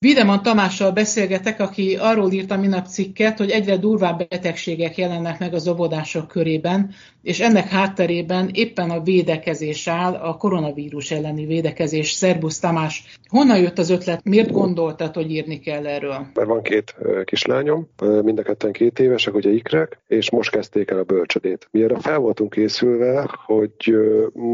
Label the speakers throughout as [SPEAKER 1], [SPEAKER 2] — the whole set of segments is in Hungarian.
[SPEAKER 1] Videman Tamással beszélgetek, aki arról írta minap cikket, hogy egyre durvább betegségek jelennek meg az óvodások körében, és ennek hátterében éppen a védekezés áll, a koronavírus elleni védekezés. Szerbusz Tamás, honnan jött az ötlet, miért gondoltad, hogy írni kell erről?
[SPEAKER 2] Mert van két kislányom, mind a ketten két évesek, ugye ikrek, és most kezdték el a bölcsödét. Mi erre fel voltunk készülve, hogy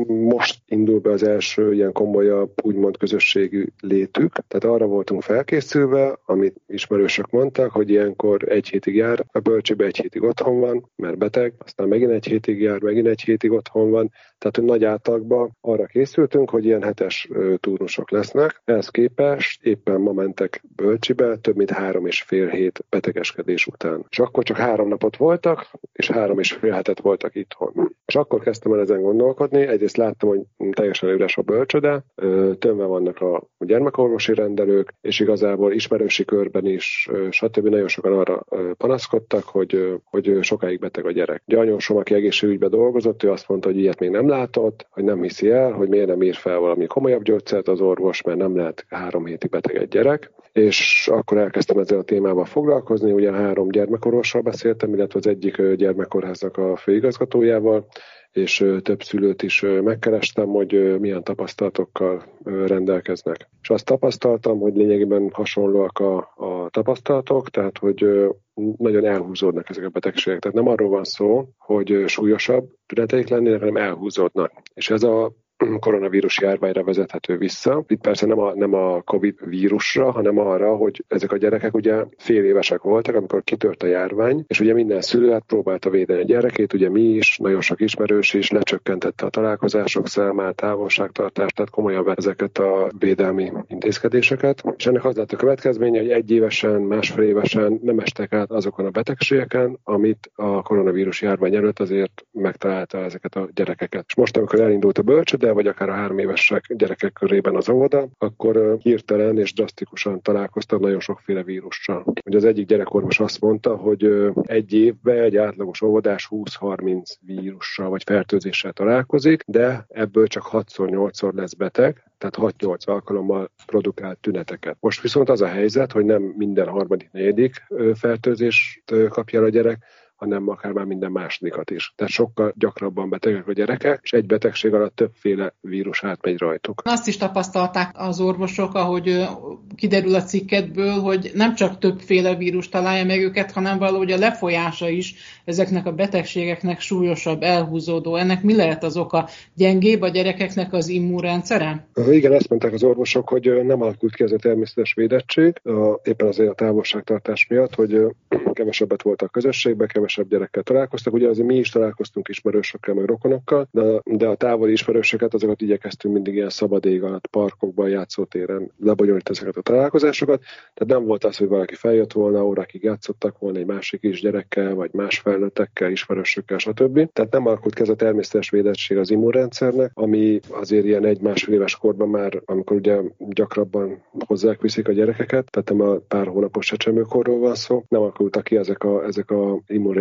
[SPEAKER 2] most indul be az első ilyen komolyabb, úgymond közösségű létük, tehát arra voltunk fel felkészülve, amit ismerősök mondtak, hogy ilyenkor egy hétig jár, a bölcsőbe egy hétig otthon van, mert beteg, aztán megint egy hétig jár, megint egy hétig otthon van, tehát hogy nagy átlagban arra készültünk, hogy ilyen hetes turnusok lesznek. Ehhez képest éppen ma mentek bölcsibe, több mint három és fél hét betegeskedés után. És akkor csak három napot voltak, és három és fél hetet voltak itthon. És akkor kezdtem el ezen gondolkodni, egyrészt láttam, hogy teljesen üres a bölcsöde, tömve vannak a gyermekorvosi rendelők, és igazából ismerősi körben is, stb. nagyon sokan arra panaszkodtak, hogy, hogy sokáig beteg a gyerek. Ugye anyósom, aki egészségügyben dolgozott, ő azt mondta, hogy ilyet még nem látott, hogy nem hiszi el, hogy miért nem ír fel valami komolyabb gyógyszert az orvos, mert nem lehet három hétig beteg egy gyerek. És akkor elkezdtem ezzel a témával foglalkozni, ugye három gyermekorvossal beszéltem, illetve az egyik gyermekkórháznak a főigazgatójával, és több szülőt is megkerestem, hogy milyen tapasztalatokkal rendelkeznek. És azt tapasztaltam, hogy lényegében hasonlóak a, a tapasztalatok, tehát hogy nagyon elhúzódnak ezek a betegségek. Tehát nem arról van szó, hogy súlyosabb tüneteik lennének, hanem elhúzódnak. És ez a koronavírus járványra vezethető vissza. Itt persze nem a, nem a COVID vírusra, hanem arra, hogy ezek a gyerekek ugye fél évesek voltak, amikor kitört a járvány, és ugye minden szülő hát próbálta védeni a gyerekét, ugye mi is, nagyon sok ismerős is lecsökkentette a találkozások számát, távolságtartást, tehát komolyabb ezeket a védelmi intézkedéseket. És ennek az lett a következménye, hogy egy évesen, másfél évesen nem estek át azokon a betegségeken, amit a koronavírus járvány előtt azért megtalálta ezeket a gyerekeket. És most, amikor elindult a bölcsöd, de vagy akár a három évesek gyerekek körében az óvoda, akkor hirtelen és drasztikusan találkoztak nagyon sokféle vírussal. Ugye az egyik gyerekorvos azt mondta, hogy egy évben egy átlagos óvodás 20-30 vírussal vagy fertőzéssel találkozik, de ebből csak 6-8-szor lesz beteg, tehát 6-8 alkalommal produkált tüneteket. Most viszont az a helyzet, hogy nem minden harmadik, negyedik fertőzést kapja a gyerek, hanem akár már minden másodikat is. Tehát sokkal gyakrabban betegek a gyerekek, és egy betegség alatt többféle vírus átmegy rajtuk.
[SPEAKER 1] Azt is tapasztalták az orvosok, ahogy kiderül a cikketből, hogy nem csak többféle vírus találja meg őket, hanem valahogy a lefolyása is ezeknek a betegségeknek súlyosabb, elhúzódó. Ennek mi lehet az oka? Gyengébb a gyerekeknek az immunrendszere?
[SPEAKER 2] Igen, ezt mondták az orvosok, hogy nem alakult ki ez a természetes védettség, éppen azért a távolságtartás miatt, hogy kevesebbet volt a közösségbe, kevesebb gyerekkel találkoztak. Ugye azért mi is találkoztunk ismerősökkel, meg rokonokkal, de, de a távoli ismerősöket azokat igyekeztünk mindig ilyen szabad ég alatt, parkokban, játszótéren lebonyolítani ezeket a találkozásokat. Tehát nem volt az, hogy valaki feljött volna, órákig játszottak volna egy másik is gyerekkel, vagy más felnőttekkel, ismerősökkel, stb. Tehát nem alakult ez a természetes védettség az immunrendszernek, ami azért ilyen egy-másfél éves korban már, amikor ugye gyakrabban hozzák viszik a gyerekeket, tehát nem a pár hónapos csecsemőkorról van szó, nem alakultak ki ezek a, ezek a immunreakciók.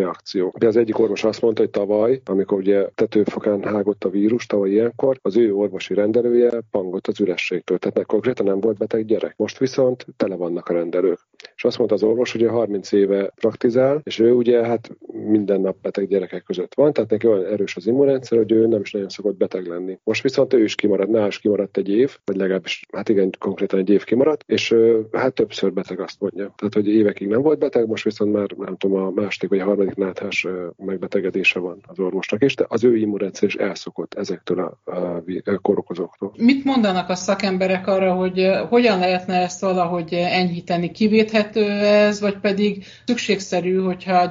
[SPEAKER 2] De az egyik orvos azt mondta, hogy tavaly, amikor ugye tetőfokán hágott a vírus, tavaly ilyenkor, az ő orvosi rendelője pangott az ürességtől. Tehát konkrétan nem volt beteg gyerek. Most viszont tele vannak a rendelők. És azt mondta az orvos, hogy 30 éve praktizál, és ő ugye hát minden nap beteg gyerekek között van, tehát neki olyan erős az immunrendszer, hogy ő nem is nagyon szokott beteg lenni. Most viszont ő is kimarad, nála is kimaradt egy év, vagy legalábbis, hát igen, konkrétan egy év kimaradt, és hát többször beteg azt mondja. Tehát, hogy évekig nem volt beteg, most viszont már nem tudom, a második vagy a harmadik náthás megbetegedése van az orvosnak is, de az ő immunrendszer is elszokott ezektől a, a, a korokozóktól.
[SPEAKER 1] Mit mondanak a szakemberek arra, hogy hogyan lehetne ezt valahogy enyhíteni? Kivéthető ez, vagy pedig szükségszerű, hogyha a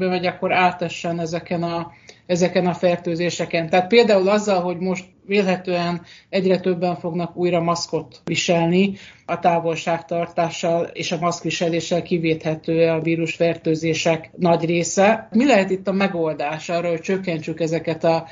[SPEAKER 1] gyerekközösségbe megy, akkor átessen ezeken a ezeken a fertőzéseken. Tehát például azzal, hogy most vélhetően egyre többen fognak újra maszkot viselni, a távolságtartással és a maszkviseléssel kivéthető a vírusfertőzések nagy része. Mi lehet itt a megoldás arra, hogy csökkentsük ezeket a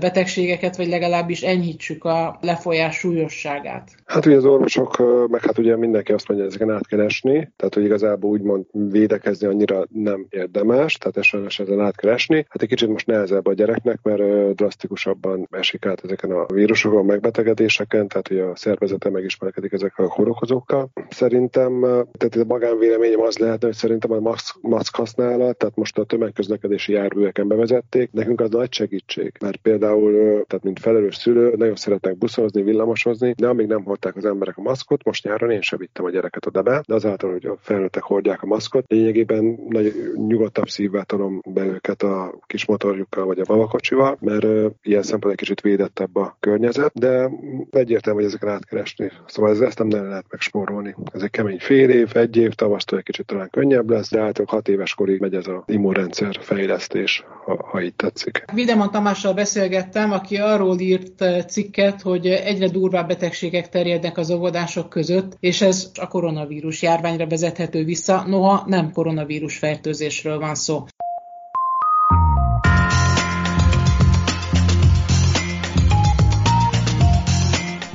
[SPEAKER 1] betegségeket, vagy legalábbis enyhítsük a lefolyás súlyosságát?
[SPEAKER 2] Hát ugye az orvosok, meg hát ugye mindenki azt mondja, hogy ezeken át kell esni, tehát hogy igazából úgymond védekezni annyira nem érdemes, tehát esetleg ezen át kell esni. Hát egy kicsit most nehezebb a gyereknek, mert drasztikusabban esik át ezeken a vírusokon, megbetegedéseken, tehát hogy a szervezete megismerkedik ezekkel a kórokozókkal. Szerintem, tehát a magánvéleményem az lehetne, hogy szerintem a maszk használat, tehát most a tömegközlekedési járműveken bevezették, nekünk az nagy segítség, mert például, tehát mint felelős szülő, nagyon szeretnek buszozni, villamosozni, de amíg nem hordták az emberek a maszkot, most nyáron én sem vittem a gyereket oda be, de azáltal, hogy a felnőttek hordják a maszkot, lényegében nagy nyugodtabb szívvel tudom be őket a kis motorjukkal vagy a babakocsival, mert ilyen szempontból egy kicsit védettebb a környezet, de egyértelmű, hogy ezeken át kell esni. Szóval ez, ezt nem lehet megspórolni. Ez egy kemény fél év, egy év, tavasztól egy kicsit talán könnyebb lesz, de általában hat éves korig megy ez a immunrendszer fejlesztés, ha, ha így tetszik.
[SPEAKER 1] Videman Tamással beszélgettem, aki arról írt cikket, hogy egyre durvább betegségek terjednek az óvodások között, és ez a koronavírus járványra vezethető vissza, noha nem koronavírus fertőzésről van szó.